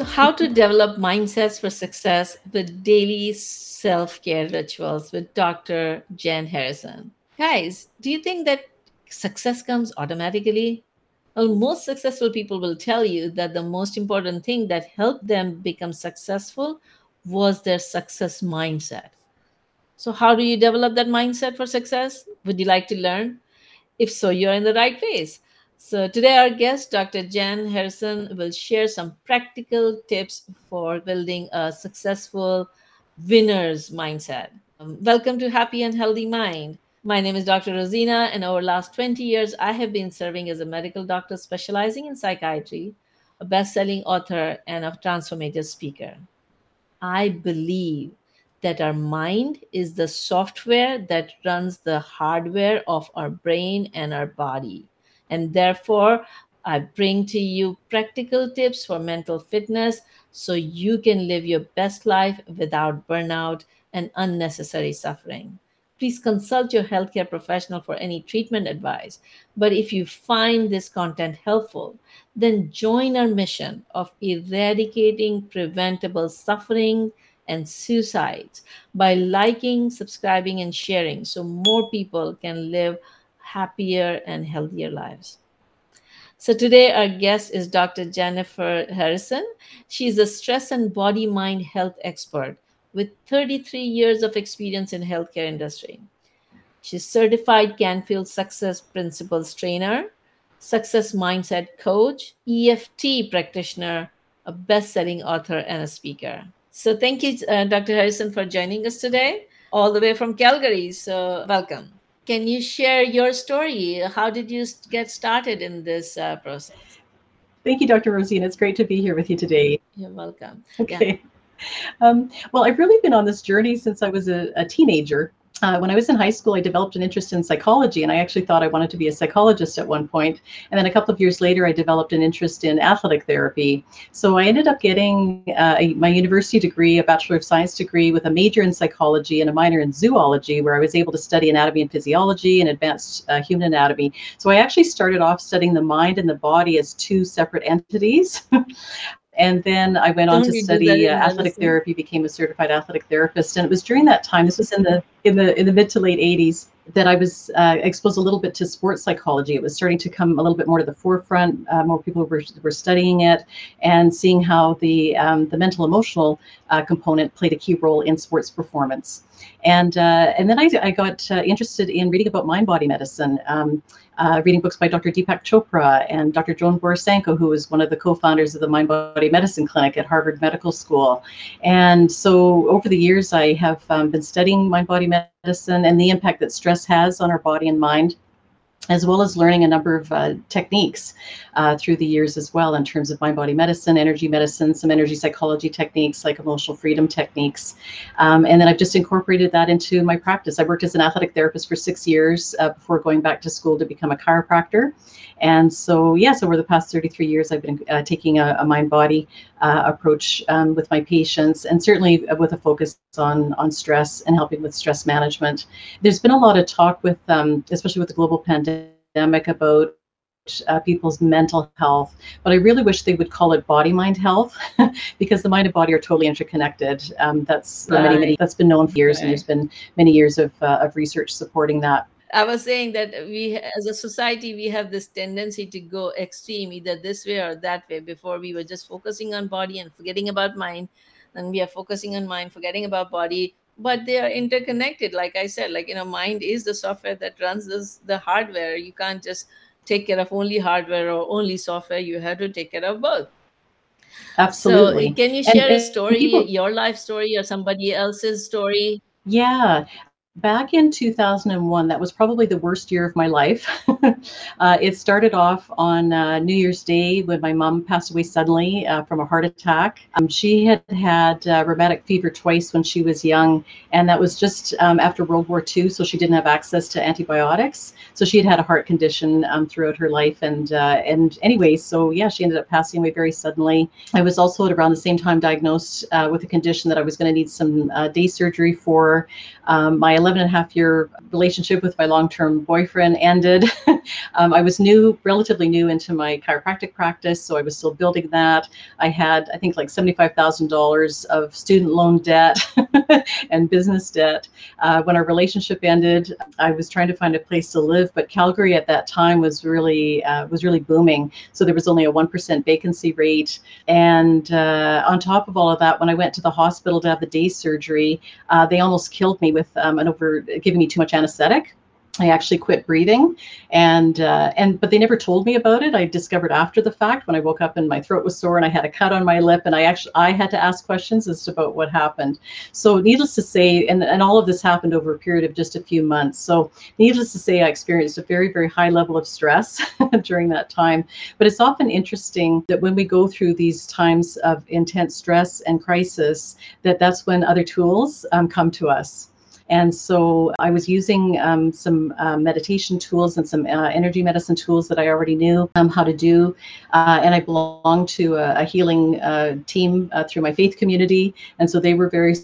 So, how to develop mindsets for success with daily self care rituals with Dr. Jen Harrison. Guys, do you think that success comes automatically? Well, most successful people will tell you that the most important thing that helped them become successful was their success mindset. So, how do you develop that mindset for success? Would you like to learn? If so, you're in the right place. So, today, our guest, Dr. Jen Harrison, will share some practical tips for building a successful winner's mindset. Um, welcome to Happy and Healthy Mind. My name is Dr. Rosina, and over the last 20 years, I have been serving as a medical doctor specializing in psychiatry, a best selling author, and a transformative speaker. I believe that our mind is the software that runs the hardware of our brain and our body. And therefore, I bring to you practical tips for mental fitness so you can live your best life without burnout and unnecessary suffering please consult your healthcare professional for any treatment advice. But if you find this content helpful, then join our mission of eradicating preventable suffering and suicides by liking, subscribing, and sharing so more people can live happier and healthier lives. So today our guest is Dr. Jennifer Harrison. She's a stress and body mind health expert with 33 years of experience in healthcare industry. She's certified Canfield Success Principles trainer, success mindset coach, EFT practitioner, a best-selling author and a speaker. So thank you uh, Dr. Harrison for joining us today all the way from Calgary. So welcome. Can you share your story? How did you get started in this uh, process? Thank you, Dr. Rosina. It's great to be here with you today. You're welcome. Okay. Yeah. Um, well, I've really been on this journey since I was a, a teenager. Uh, when I was in high school, I developed an interest in psychology, and I actually thought I wanted to be a psychologist at one point. And then a couple of years later, I developed an interest in athletic therapy. So I ended up getting uh, a, my university degree, a Bachelor of Science degree, with a major in psychology and a minor in zoology, where I was able to study anatomy and physiology and advanced uh, human anatomy. So I actually started off studying the mind and the body as two separate entities. And then I went on to study uh, athletic therapy, became a certified athletic therapist. And it was during that time, this was in the in the in the mid to late 80s, that I was uh, exposed a little bit to sports psychology. It was starting to come a little bit more to the forefront. Uh, more people were, were studying it and seeing how the um, the mental emotional uh, component played a key role in sports performance. And uh, and then I, I got uh, interested in reading about mind body medicine. Um, uh, reading books by Dr. Deepak Chopra and Dr. Joan Borysenko, who was one of the co-founders of the Mind Body Medicine Clinic at Harvard Medical School. And so over the years, I have um, been studying mind body medicine and the impact that stress has on our body and mind as well as learning a number of uh, techniques uh, through the years as well in terms of mind body medicine, energy medicine, some energy psychology techniques like emotional freedom techniques. Um, and then I've just incorporated that into my practice. I worked as an athletic therapist for six years uh, before going back to school to become a chiropractor. And so, yes, over the past 33 years, I've been uh, taking a, a mind body uh, approach um, with my patients and certainly with a focus on, on stress and helping with stress management. There's been a lot of talk with, um, especially with the global pandemic, about uh, people's mental health, but I really wish they would call it body mind health because the mind and body are totally interconnected. Um, that's right. many, many, that's been known for years, right. and there's been many years of, uh, of research supporting that. I was saying that we, as a society, we have this tendency to go extreme, either this way or that way. Before we were just focusing on body and forgetting about mind, and we are focusing on mind, forgetting about body. But they are interconnected, like I said. Like you know, mind is the software that runs this the hardware. You can't just take care of only hardware or only software. You have to take care of both. Absolutely. So, can you share and, a story, people, your life story, or somebody else's story? Yeah, Back in 2001, that was probably the worst year of my life. uh, it started off on uh, New Year's Day when my mom passed away suddenly uh, from a heart attack. Um, she had had uh, rheumatic fever twice when she was young, and that was just um, after World War II, so she didn't have access to antibiotics. So she had had a heart condition um, throughout her life, and uh, and anyway, so yeah, she ended up passing away very suddenly. I was also at around the same time diagnosed uh, with a condition that I was going to need some day surgery for. Um, my 11 and a half year relationship with my long term boyfriend ended. um, I was new, relatively new into my chiropractic practice, so I was still building that. I had, I think, like $75,000 of student loan debt and business debt. Uh, when our relationship ended, I was trying to find a place to live, but Calgary at that time was really uh, was really booming. So there was only a one percent vacancy rate, and uh, on top of all of that, when I went to the hospital to have the day surgery, uh, they almost killed me with um, an over giving me too much anesthetic. I actually quit breathing, and uh, and but they never told me about it. I discovered after the fact when I woke up and my throat was sore and I had a cut on my lip, and I actually I had to ask questions as to about what happened. So needless to say, and and all of this happened over a period of just a few months. So needless to say, I experienced a very very high level of stress during that time. But it's often interesting that when we go through these times of intense stress and crisis, that that's when other tools um, come to us and so I was using um, some uh, meditation tools and some uh, energy medicine tools that I already knew um, how to do. Uh, and I belong to a, a healing uh, team uh, through my faith community. And so they were very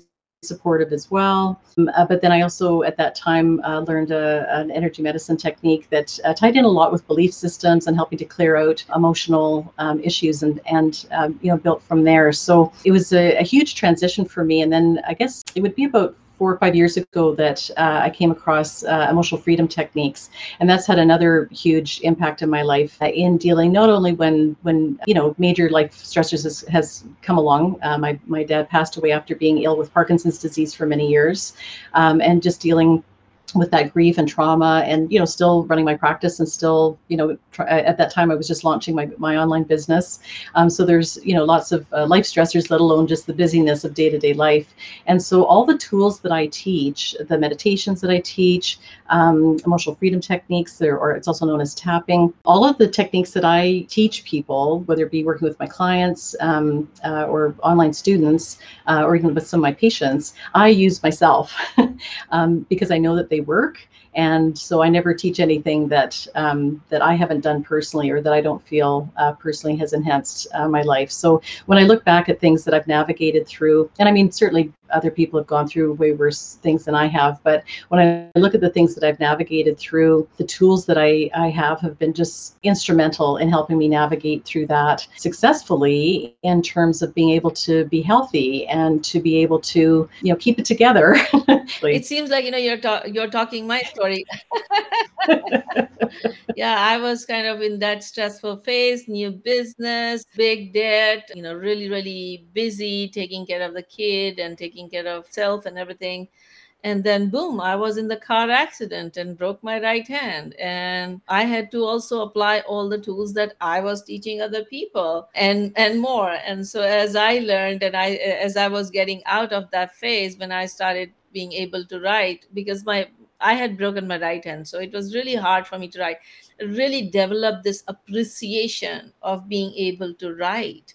supportive as well. Um, uh, but then I also, at that time, uh, learned a, an energy medicine technique that uh, tied in a lot with belief systems and helping to clear out emotional um, issues and, and um, you know, built from there. So it was a, a, huge transition for me. And then I guess it would be about four or five years ago that uh, I came across uh, emotional freedom techniques, and that's had another huge impact in my life uh, in dealing not only when when you know major life stressors has, has come along. Uh, my my dad passed away after being ill with Parkinson's disease for many years, um, and just dealing with that grief and trauma and you know still running my practice and still you know try, at that time i was just launching my, my online business. Um, so there's you know lots of uh, life stressors let alone just the busyness of day-to-day life. And so all the tools that i teach the meditations that i teach um, emotional freedom techniques there, or it's also known as tapping all of the techniques that i teach people whether it be working with my clients um, uh, or online students uh, or even with some of my patients i use myself um, because i know that they they work and so I never teach anything that um, that I haven't done personally or that I don't feel uh, personally has enhanced uh, my life. So when I look back at things that I've navigated through, and I mean certainly other people have gone through way worse things than I have, but when I look at the things that I've navigated through, the tools that I I have have been just instrumental in helping me navigate through that successfully in terms of being able to be healthy and to be able to you know keep it together. it seems like you know you're ta- you're talking my story. yeah, I was kind of in that stressful phase, new business, big debt, you know, really, really busy taking care of the kid and taking care of self and everything. And then, boom, I was in the car accident and broke my right hand. And I had to also apply all the tools that I was teaching other people and, and more. And so, as I learned and I, as I was getting out of that phase, when I started being able to write, because my I had broken my right hand, so it was really hard for me to write. Really develop this appreciation of being able to write.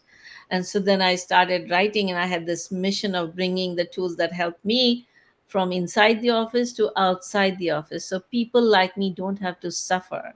And so then I started writing, and I had this mission of bringing the tools that help me from inside the office to outside the office. So people like me don't have to suffer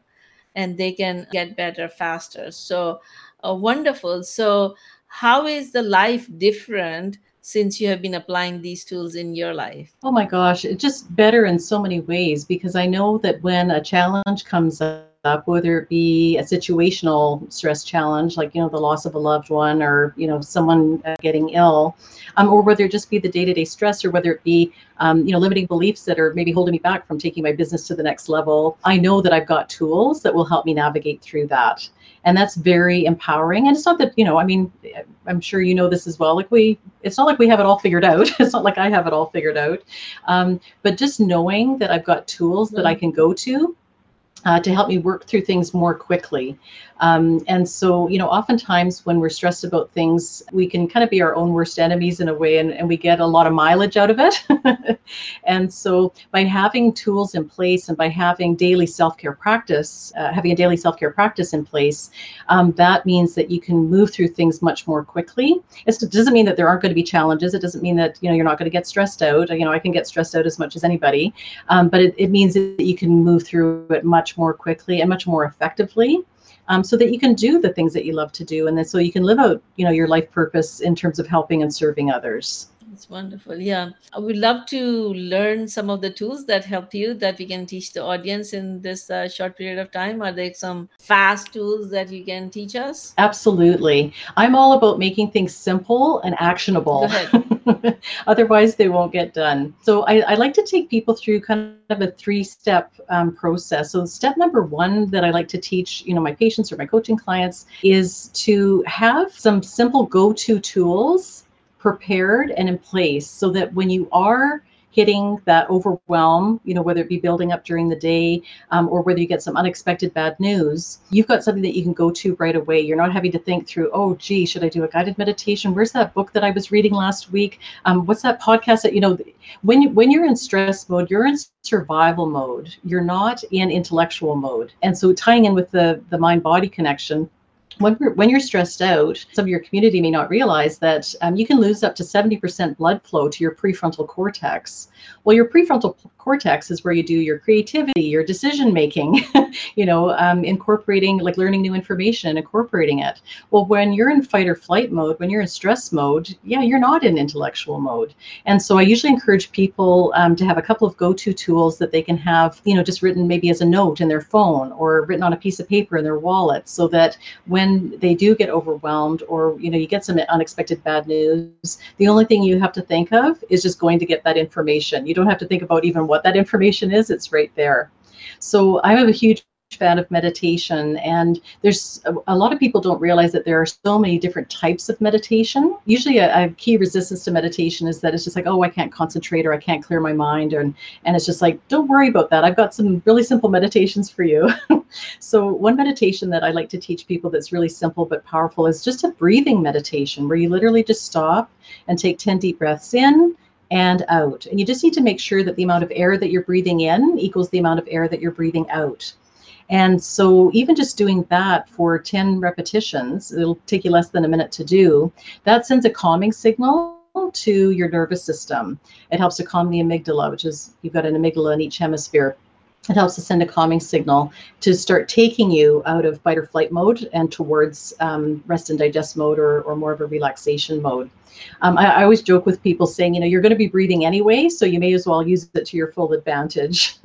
and they can get better faster. So uh, wonderful. So, how is the life different since you have been applying these tools in your life? Oh my gosh, it's just better in so many ways because I know that when a challenge comes up, whether it be a situational stress challenge, like, you know, the loss of a loved one or, you know, someone uh, getting ill, um, or whether it just be the day to day stress or whether it be, um, you know, limiting beliefs that are maybe holding me back from taking my business to the next level, I know that I've got tools that will help me navigate through that and that's very empowering and it's not that you know i mean i'm sure you know this as well like we it's not like we have it all figured out it's not like i have it all figured out um, but just knowing that i've got tools that i mm-hmm. can go to uh, to help me work through things more quickly. Um, and so, you know, oftentimes when we're stressed about things, we can kind of be our own worst enemies in a way, and, and we get a lot of mileage out of it. and so, by having tools in place and by having daily self care practice, uh, having a daily self care practice in place, um, that means that you can move through things much more quickly. It doesn't mean that there aren't going to be challenges. It doesn't mean that you know you're not going to get stressed out. You know, I can get stressed out as much as anybody, um, but it, it means that you can move through it much more quickly and much more effectively um, so that you can do the things that you love to do. And then so you can live out you know your life purpose in terms of helping and serving others It's wonderful. Yeah. I would love to learn some of the tools that help you that we can teach the audience in this uh, short period of time. Are there some fast tools that you can teach us? Absolutely. I'm all about making things simple and actionable. Otherwise, they won't get done. So I, I, like to take people through kind of a three-step um, process. So step number one that I like to teach, you know, my patients or my coaching clients is to have some simple go-to tools prepared and in place so that when you are hitting that overwhelm, you know, whether it be building up during the day um, or whether you get some unexpected bad news, you've got something that you can go to right away. You're not having to think through, oh, gee, should I do a guided meditation? Where's that book that I was reading last week? Um, what's that podcast that, you know, when, you, when you're in stress mode, you're in survival mode. You're not in intellectual mode. And so tying in with the, the mind body connection, when, when you're stressed out, some of your community may not realize that um, you can lose up to 70% blood flow to your prefrontal cortex. Well, your prefrontal cortex is where you do your creativity, your decision making, you know, um, incorporating, like learning new information and incorporating it. Well, when you're in fight or flight mode, when you're in stress mode, yeah, you're not in intellectual mode. And so I usually encourage people um, to have a couple of go to tools that they can have, you know, just written maybe as a note in their phone or written on a piece of paper in their wallet so that when they do get overwhelmed or, you know, you get some unexpected bad news, the only thing you have to think of is just going to get that information. You don't have to think about even what that information is, it's right there. So I'm a huge fan of meditation and there's a, a, lot of people don't realize that there are so many different types of meditation. Usually a, a, key resistance to meditation is that it's just like oh i can't concentrate or i can't clear my mind and and it's just like don't worry about that. I've got some really simple meditations for you. So one meditation that i like to teach people that's really simple but powerful is just a breathing meditation where you literally just stop and take 10 deep breaths in and out. And you just need to make sure that the amount of air that you're breathing in equals the amount of air that you're breathing out. And so, even just doing that for 10 repetitions, it'll take you less than a minute to do, that sends a calming signal to your nervous system. It helps to calm the amygdala, which is you've got an amygdala in each hemisphere. It helps to send a calming signal to start taking you out of fight or flight mode and towards um, rest and digest mode or, or more of a relaxation mode. Um, I, I, always joke with people saying, you know, you're going to be breathing anyway, so you may as well use it to your full advantage.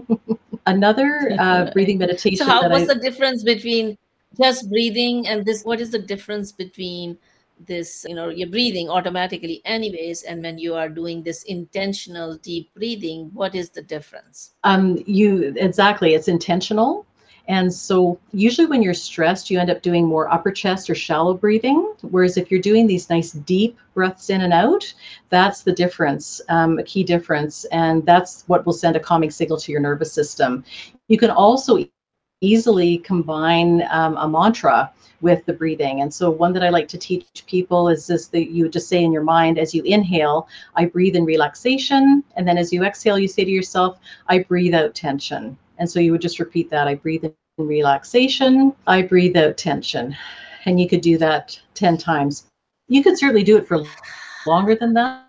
Another uh, breathing meditation. So, how, was I, the difference between just breathing and this? What is the difference between this? You know, you're breathing automatically, anyways, and when you are doing this intentional deep breathing, what is the difference? Um, you exactly. It's intentional and so, usually, when you're stressed, you end up doing more upper chest or shallow breathing. Whereas, if you're doing these nice deep breaths in and out, that's the difference, um, a key difference. And that's what will send a calming signal to your nervous system. You can also easily combine um, a mantra with the breathing. And so, one that I like to teach people is this that you just say in your mind as you inhale, I breathe in relaxation. And then as you exhale, you say to yourself, I breathe out tension. And so you would just repeat that. I breathe in relaxation, I breathe out tension. And you could do that 10 times. You could certainly do it for longer than that,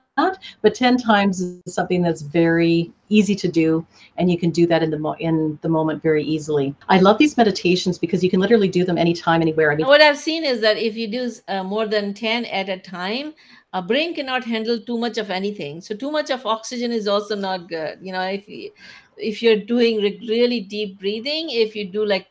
but 10 times is something that's very easy to do and you can do that in the mo- in the moment very easily. I love these meditations because you can literally do them anytime anywhere. I mean what I've seen is that if you do uh, more than 10 at a time, a brain cannot handle too much of anything. So too much of oxygen is also not good. You know, if you, if you're doing really deep breathing, if you do like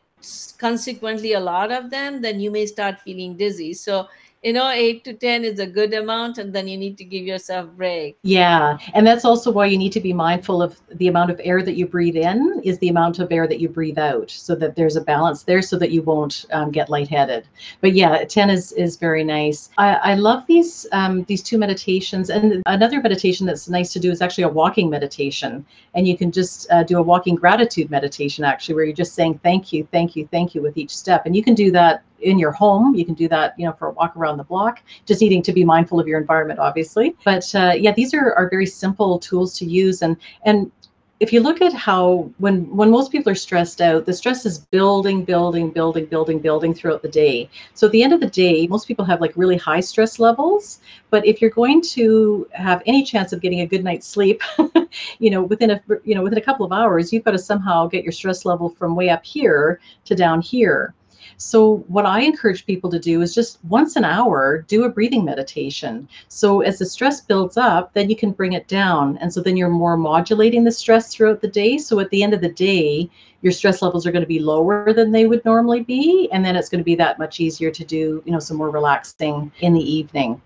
consequently a lot of them, then you may start feeling dizzy. So you know, eight to 10 is a good amount, and then you need to give yourself break. Yeah. And that's also why you need to be mindful of the amount of air that you breathe in is the amount of air that you breathe out so that there's a balance there so that you won't um, get lightheaded. But yeah, 10 is, is very nice. I, I love these, um, these two meditations. And another meditation that's nice to do is actually a walking meditation. And you can just uh, do a walking gratitude meditation, actually, where you're just saying thank you, thank you, thank you with each step. And you can do that in your home. You can do that, you know, for a walk around the block, just needing to be mindful of your environment, obviously. But uh, yeah, these are, are very simple tools to use. And, and if you look at how when when most people are stressed out the stress is building building building building building throughout the day so at the end of the day most people have like really high stress levels but if you're going to have any chance of getting a good night's sleep you know within a you know within a couple of hours you've got to somehow get your stress level from way up here to down here So, what I encourage people to do is just once an hour do a breathing meditation. So, as the stress builds up, then you can bring it down. And so, then you're more modulating the stress throughout the day. So, at the end of the day, your stress levels are going to be lower than they would normally be. And then it's going to be that much easier to do, you know, some more relaxing in the evening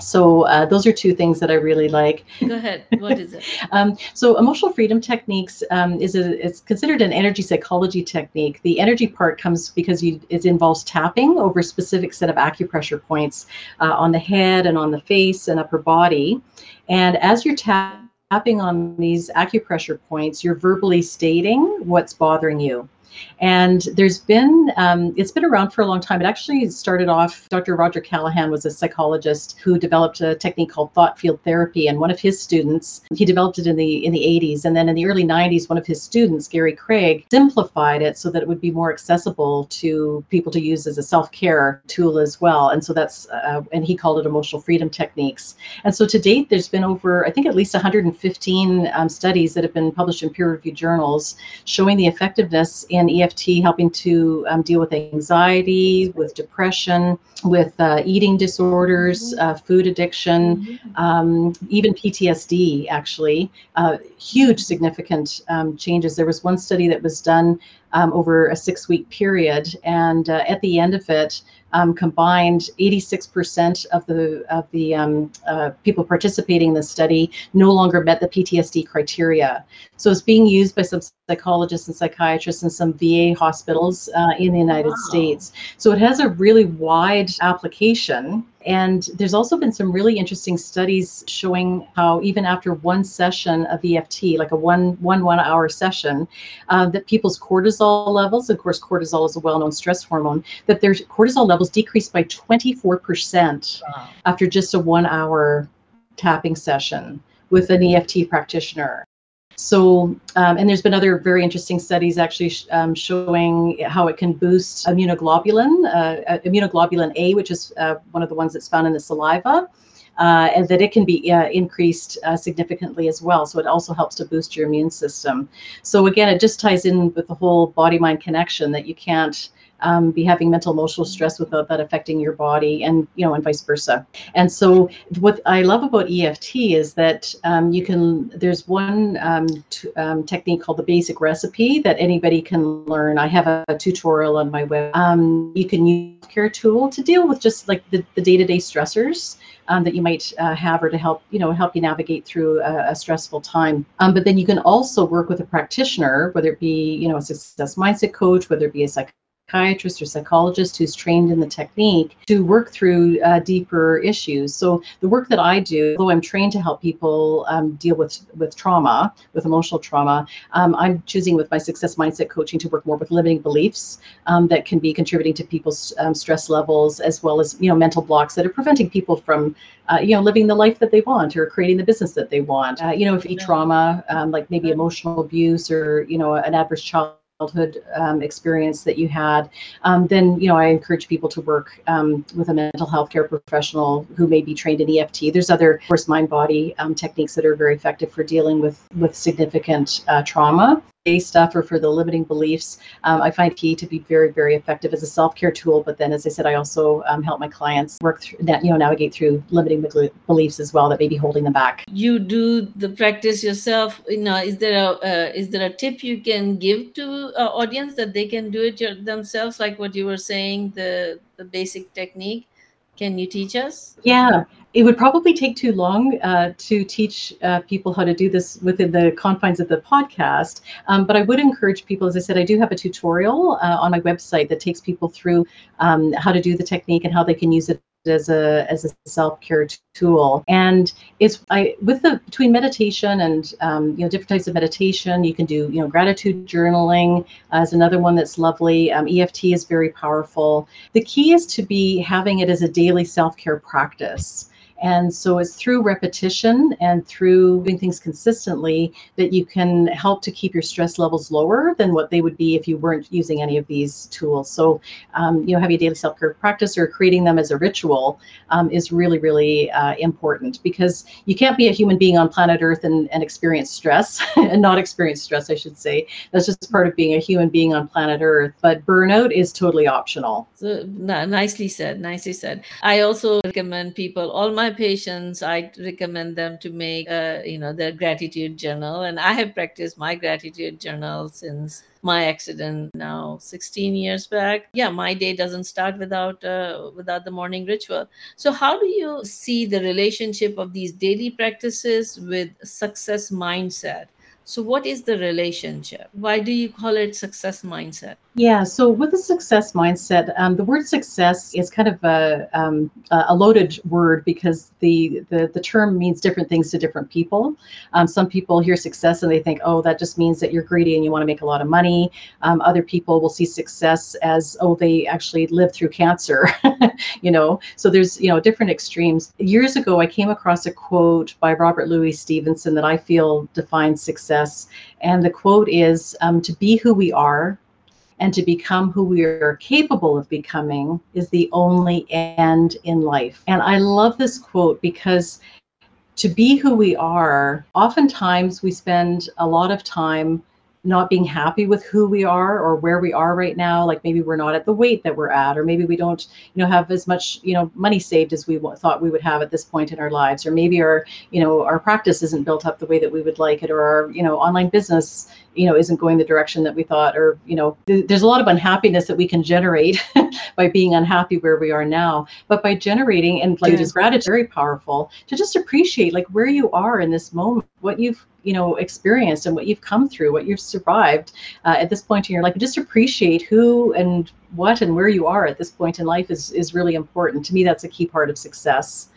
so uh, those are two things that I really like. Go ahead. What is it? um, so emotional freedom techniques um, is a, it's considered an energy psychology technique. The energy part comes because you, it involves tapping over a specific set of acupressure points uh, on the head and on the face and upper body. And as you're tapping on these acupressure points, you're verbally stating what's bothering you. And there's been, um, it's been around for a long time. It actually started off, Dr. Roger Callahan was a psychologist who developed a technique called thought field therapy. And one of his students, he developed it in the in the 80s. And then in the early 90s, one of his students, Gary Craig, simplified it so that it would be more accessible to people to use as a self-care tool as well. And so that's, uh, and he called it emotional freedom techniques. And so to date, there's been over, I think at least 115 um, studies that have been published in peer-reviewed journals showing the effectiveness in EFT helping to um, deal with anxiety, with depression, with uh, eating disorders, mm-hmm. uh, food addiction, mm-hmm. um, even PTSD, actually. Uh, huge significant um, changes. There was one study that was done um, over a six week period, and uh, at the end of it, um, combined 86% of the of the um, uh, people participating in the study no longer met the PTSD criteria. So it's being used by some psychologists and psychiatrists in some VA hospitals uh, in the United wow. States. So it has a really wide application. And there's also been some really interesting studies showing how even after one session of EFT, like a one one one hour session, uh, that people's cortisol levels, of course, cortisol is a well-known stress hormone, that their cortisol levels decreased by 24% wow. after just a one hour tapping session with an EFT practitioner. So, um, and there's been other very interesting studies actually sh- um, showing how it can boost immunoglobulin, uh, uh, immunoglobulin A, which is uh, one of the ones that's found in the saliva. Uh, and that it can be uh, increased uh, significantly as well. So it also helps to boost your immune system. So again, it just ties in with the whole body-mind connection that you can't um, be having mental emotional stress without that affecting your body and you know and vice versa. And so what i love about eft is that um, you can there's one um, t- um, technique called the basic recipe that anybody can learn. I have a, a tutorial on my web um, you can use care tool to deal with just like the, the day-to-day stressors that you might uh, have or to help you know help you navigate through a, a stressful time. But then you can also work with a practitioner whether it be you know a success mindset coach whether it be a psych psychiatrist or psychologist who's trained in the technique to work through uh, deeper issues. So the work that I do, though I'm trained to help people um, deal with with trauma, with emotional trauma, um, I'm choosing with my success mindset coaching to work more with limiting beliefs um, that can be contributing to people's um, stress levels as well as you know mental blocks that are preventing people from uh, you know, living the life that they want or creating the business that they want. Uh, you know, if trauma, um, like maybe emotional abuse or, you know, an adverse child childhood um, experience that you had, um, then you know I encourage people to work um, with a mental health care professional who may be trained in EFT. There's other, of course, mind body um, techniques that are very effective for dealing with with significant uh, trauma stuff or for the limiting beliefs, um, I find key to be very, very effective as a self-care tool. But then, as I said, I also um, help my clients work through that, you know, navigate through limiting beliefs as well that may be holding them back. You do the practice yourself. You know, is there a uh, is there a tip you can give to uh, audience that they can do it themselves, like what you were saying, the the basic technique? Can you teach us? Yeah, it would probably take too long uh, to teach uh, people how to do this within the confines of the podcast. Um, but I would encourage people, as I said, I do have a tutorial uh, on my website that takes people through um, how to do the technique and how they can use it as a as a self care tool. And it's I with the between meditation and um, you know different types of meditation, you can do you know gratitude journaling as another one that's lovely. Um, EFT is very powerful. The key is to be having it as a daily self care practice And so it's through repetition and through doing things consistently that you can help to keep your stress levels lower than what they would be if you weren't using any of these tools. So, um, you know, having a daily self care practice or creating them as a ritual um, is really, really uh, important because you can't be a human being on planet Earth and, and experience stress and not experience stress, I should say. That's just part of being a human being on planet Earth. But burnout is totally optional. So, nicely said. Nicely said. I also recommend people, all my patients, I recommend them to make, uh, you know, their gratitude journal. And I have practiced my gratitude journal since my accident now 16 years back. Yeah my day doesn't start without uh, without the morning ritual. So how do you see the relationship of these daily practices with success mindset so, what is the relationship? Why do you call it success mindset? Yeah, so with a success mindset, um, the word success is kind of a, um, a loaded word because the, the, the term means different things to different people. Um, some people hear success and they think, oh, that just means that you're greedy and you want to make a lot of money. Um, other people will see success as, oh, they actually lived through cancer, you know. So there's you know different extremes. Years ago, I came across a quote by Robert Louis Stevenson that I feel defines success, and the quote is, um, "To be who we are." and to become who we are capable of becoming is the only end in life. And I love this quote because to be who we are, oftentimes we spend a lot of time not being happy with who we are or where we are right now like maybe we're not at the weight that we're at or maybe we don't you know have as much you know money saved as we thought we would have at this point in our lives or maybe our you know our practice isn't built up the way that we would like it or our you know online business you know isn't going the direction that we thought or you know th- there's a lot of unhappiness that we can generate by being unhappy where we are now. But by generating and like yeah. gratitude very powerful to just appreciate like where you are in this moment what you've you know experienced and what you've come through what you've survived uh, at this point in your life. Just appreciate who and what and where you are at this point in life is is really important. To me that's a key part of success.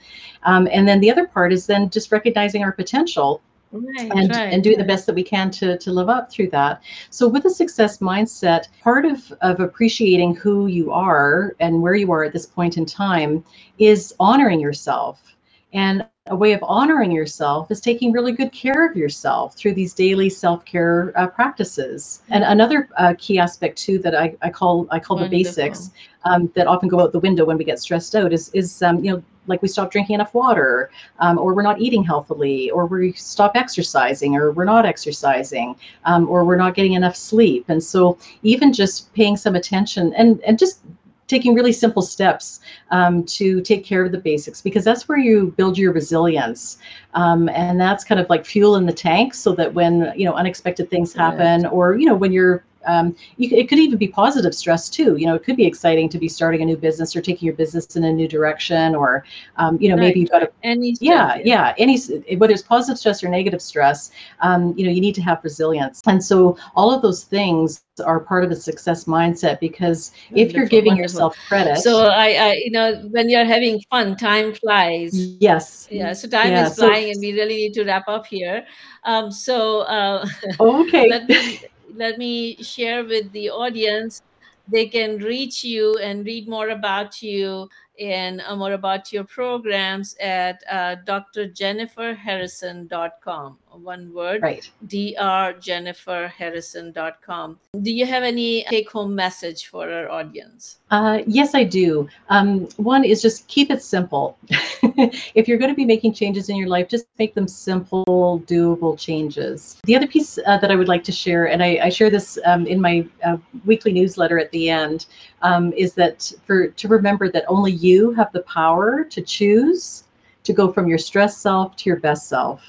Um, and then the other part is then just recognizing our potential Right, and right, and right. the best that we can to to live up through that. So with a success mindset, part of of appreciating who you are and where you are at this point in time is honoring yourself and a way of honoring yourself is taking really good care of yourself through these daily self-care uh, practices. And another uh, key aspect too that I, I call I call Wonderful. the basics um, that often go out the window when we get stressed out is is um, you know like we stop drinking enough water, um, or we're not eating healthily, or we stop exercising, or we're not exercising, um, or we're not getting enough sleep. And so even just paying some attention and and just taking really simple steps um, to take care of the basics because that's where you build your resilience. Um, and that's kind of like fuel in the tank so that when you know unexpected things happen or you know when you're um, you, it could even be positive stress too. You know, it could be exciting to be starting a new business or taking your business in a new direction, or um, you know, right. maybe you've got a any yeah, yeah, any whether it's positive stress or negative stress. Um, you know, you need to have resilience, and so all of those things are part of a success mindset because if you're giving wonderful. yourself credit so I, I you know when you're having fun time flies yes yeah so time yeah, is flying so, and we really need to wrap up here um so uh okay let me let me share with the audience. They can reach you and read more about you and uh, more about your programs at uh, drjenniferharrison.com. One word, right? drjenniferharrison.com. Do you have any take home message for our audience? Uh, yes, I do. Um, one is just keep it simple. if you're going to be making changes in your life, just make them simple, doable changes. The other piece uh, that I would like to share, and I, I share this um, in my uh, weekly newsletter at the end, um, is that for to remember that only you have the power to choose to go from your stress self to your best self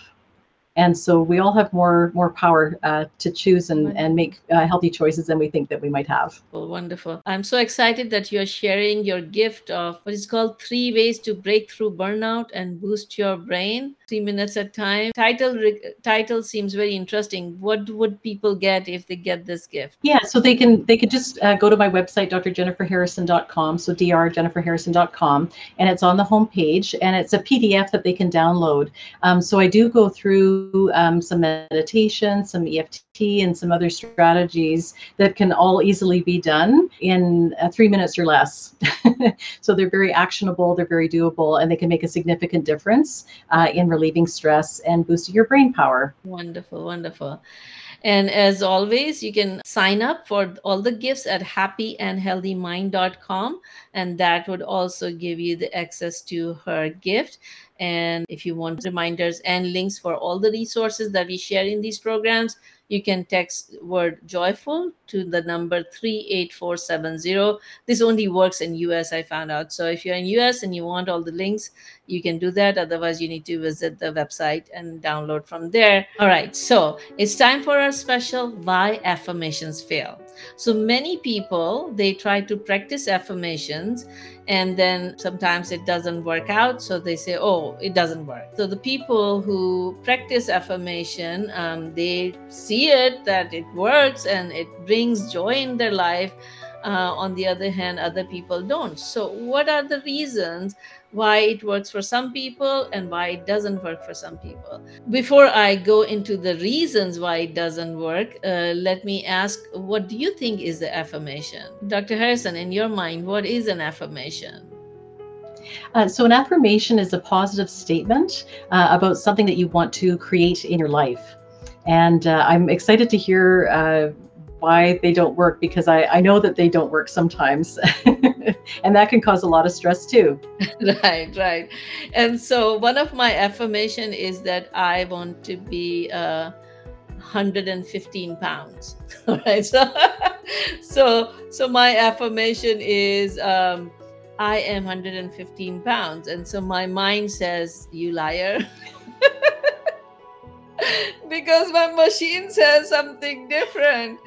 and so we all have more more power uh, to choose and, and make uh, healthy choices than we think that we might have. Well, wonderful. I'm so excited that you're sharing your gift of what is called three ways to break through burnout and boost your brain. Three minutes at time. Title title seems very interesting. What would people get if they get this gift? Yeah so they can they could just uh, go to my website drjenniferharrison.com so drjenniferharrison.com and it's on the home page and it's a pdf that they can download. Um, so i do go through um, some meditation, some EFT, and some other strategies that can all easily be done in uh, three minutes or less. so they're very actionable, they're very doable, and they can make a significant difference uh, in relieving stress and boosting your brain power. Wonderful, wonderful. And as always, you can sign up for all the gifts at happyandhealthymind.com. And that would also give you the access to her gift. And if you want reminders and links for all the resources that we share in these programs, you can text word joyful to the number 38470 this only works in us i found out. So if you're in us and you want all the links you can do that. Otherwise you need to visit the website and download from there. All right. So it's time for our special why affirmations fail so many people they try to practice affirmations and then sometimes it doesn't work out. So they say oh it doesn't work. So the people who practice affirmation um, they see it that it works and it brings joy in their life uh, on the other hand other people don't so what are the reasons why it works for some people and why it doesn't work for some people. Before I go into the reasons why it doesn't work, uh, let me ask what do you think is the affirmation? Dr. Harrison, in your mind, what is an affirmation? Uh, so, an affirmation is a positive statement uh, about something that you want to create in your life. And uh, I'm excited to hear uh, why they don't work because I, I know that they don't work sometimes. and that can cause a lot of stress too. right, right. And so one of my affirmation is that I want to be uh, 115 pounds. All right. So, so, so my affirmation is um, I am 115 pounds. And so my mind says, You liar. because my machine says something different.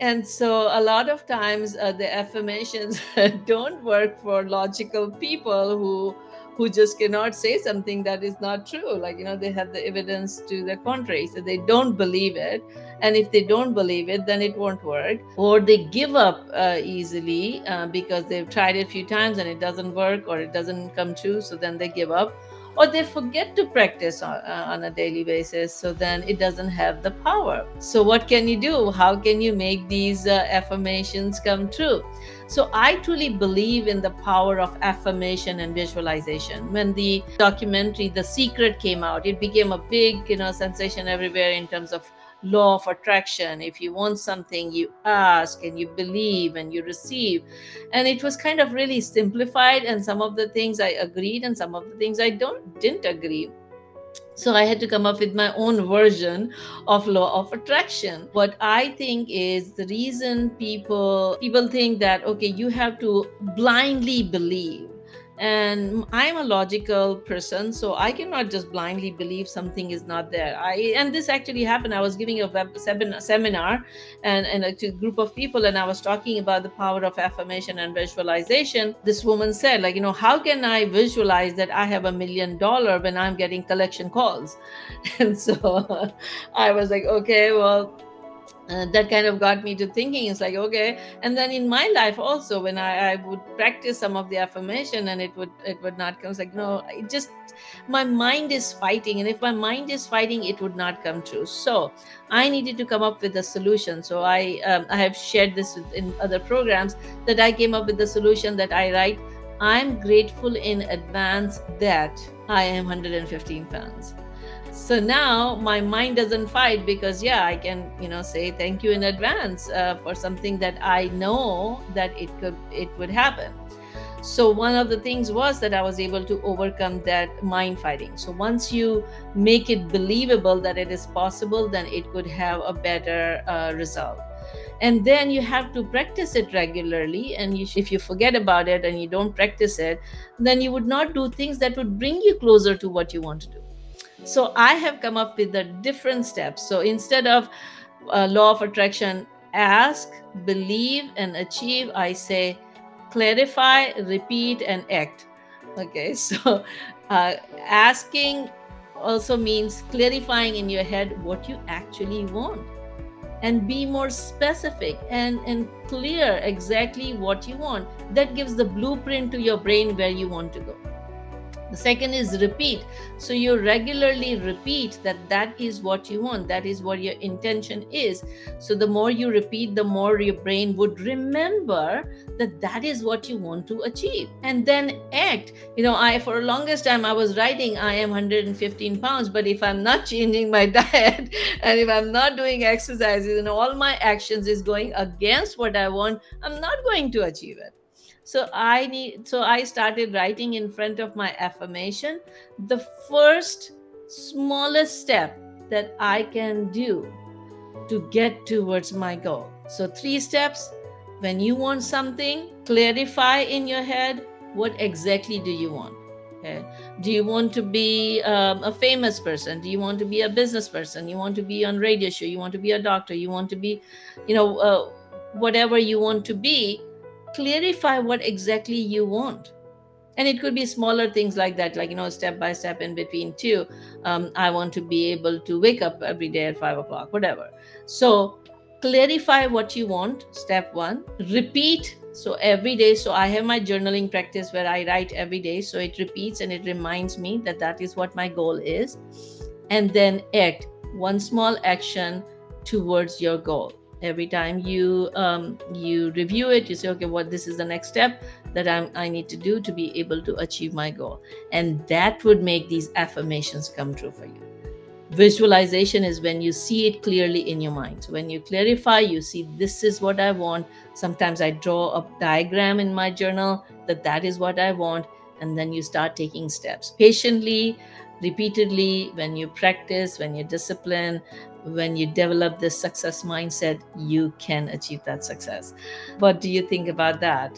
And so a lot of times uh, the affirmations don't work for logical people who who just cannot say something that is not true. Like you know they have the evidence to the contrary. So they don't believe it. And if they don't believe it then it won't work. Or they give up uh, easily uh, because they've tried it a few times and it doesn't work or it doesn't come true. So then they give up or they forget to practice on, uh, on, a daily basis so then it doesn't have the power. So what can you do? How can you make these uh, affirmations come true? So i truly believe in the power of affirmation and visualization. When the documentary the secret came out it became a big you know sensation everywhere in terms of law of attraction. If you want something, you ask and you believe and you receive. And it was kind of really simplified. And some of the things I agreed, and some of the things I don't didn't agree. So I had to come up with my own version of law of attraction. What I think is the reason people people think that okay, you have to blindly believe and i'm a logical person so i cannot just blindly believe something is not there. I and this actually happened. I was giving a web seminar and, and uh, a to group of people and i was talking about the power of affirmation and visualization. This woman said like you know how can i visualize that i have a million dollar when i'm getting collection calls? And so i was like okay well uh, that kind of got me to thinking. It's like okay. And then in my life also when I, I would practice some of the affirmation and it would it would not come it's like no it just my mind is fighting. And if my mind is fighting it would not come true. So i needed to come up with a solution. So i um, i have shared this in other programs that i came up with the solution that i write i'm grateful in advance that i am 115 pounds so now my mind doesn't fight because yeah i can you know say thank you in advance uh, for something that i know that it could it would happen. So one of the things was that i was able to overcome that mind fighting. So once you make it believable that it is possible then it could have a better uh, result. And then you have to practice it regularly. And you, if you forget about it and you don't practice it then you would not do things that would bring you closer to what you want to do so I have come up with the different steps. So instead of uh, law of attraction, ask, believe, and achieve, I say clarify, repeat, and act. Okay, so uh, asking also means clarifying in your head what you actually want and be more specific and, and clear exactly what you want. That gives the blueprint to your brain where you want to go. The second is repeat. So you regularly repeat that that is what you want that is what your intention is. So the more you repeat the more your brain would remember that that is what you want to achieve. And then act. You know i for the longest time i was writing i am 115 pounds but if i'm not changing my diet and if i'm not doing exercises and all my actions is going against what i want i'm not going to achieve it so i need so i started writing in front of my affirmation. The first smallest step that i can do to get towards my goal. So three steps. When you want something clarify in your head what exactly do you want? Okay. Do you want to be um, a famous person? Do you want to be a business person? You want to be on radio show? You want to be a doctor? You want to be you know uh, whatever you want to be clarify what exactly you want. And it could be smaller things like that like you know step by step in between too. Um, i want to be able to wake up every day at five o'clock whatever. So clarify what you want step one. Repeat so every day so i have my journaling practice where i write every day so it repeats and it reminds me that that is what my goal is. And then act one small action towards your goal every time you um, you review it you say okay what this is the next step that I'm, i need to do to be able to achieve my goal. And that would make these affirmations come true for you. Visualization is when you see it clearly in your mind. So when you clarify you see this is what i want. Sometimes i draw a diagram in my journal that that is what i want and then you start taking steps. Patiently repeatedly when you practice when you discipline when you develop this success mindset, you can achieve that success. What do you think about that?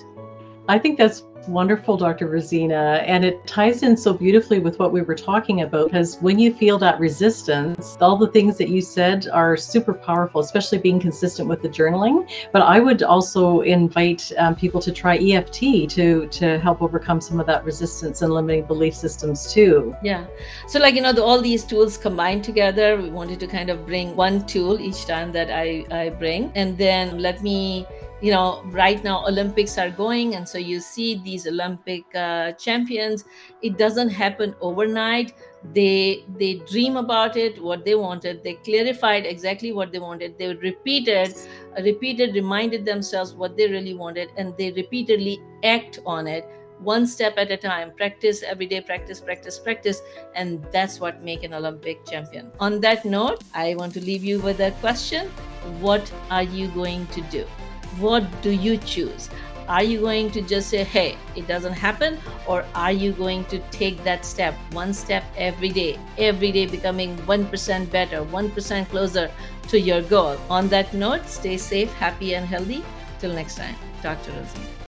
I think that's wonderful, Dr. Rosina. And it ties in so beautifully with what we were talking about because when you feel that resistance, all the things that you said are super powerful, especially being consistent with the journaling. But I would also invite um, people to try EFT to to help overcome some of that resistance and limiting belief systems too. Yeah. So like you know, the, all these tools combined together, we wanted to kind of bring one tool each time that I I bring, and then let me you know right now olympics are going and so you see these olympic uh, champions. It doesn't happen overnight. They they dream about it what they wanted. They clarified exactly what they wanted. They repeated repeated reminded themselves what they really wanted and they repeatedly act on it one step at a time. Practice every day practice practice practice and that's what make an olympic champion. On that note i want to leave you with a question. What are you going to do what do you choose? Are you going to just say, hey, it doesn't happen? Or are you going to take that step, one step every day, every day becoming 1% better, 1% closer to your goal? On that note, stay safe, happy, and healthy. Till next time, Dr. Rosie.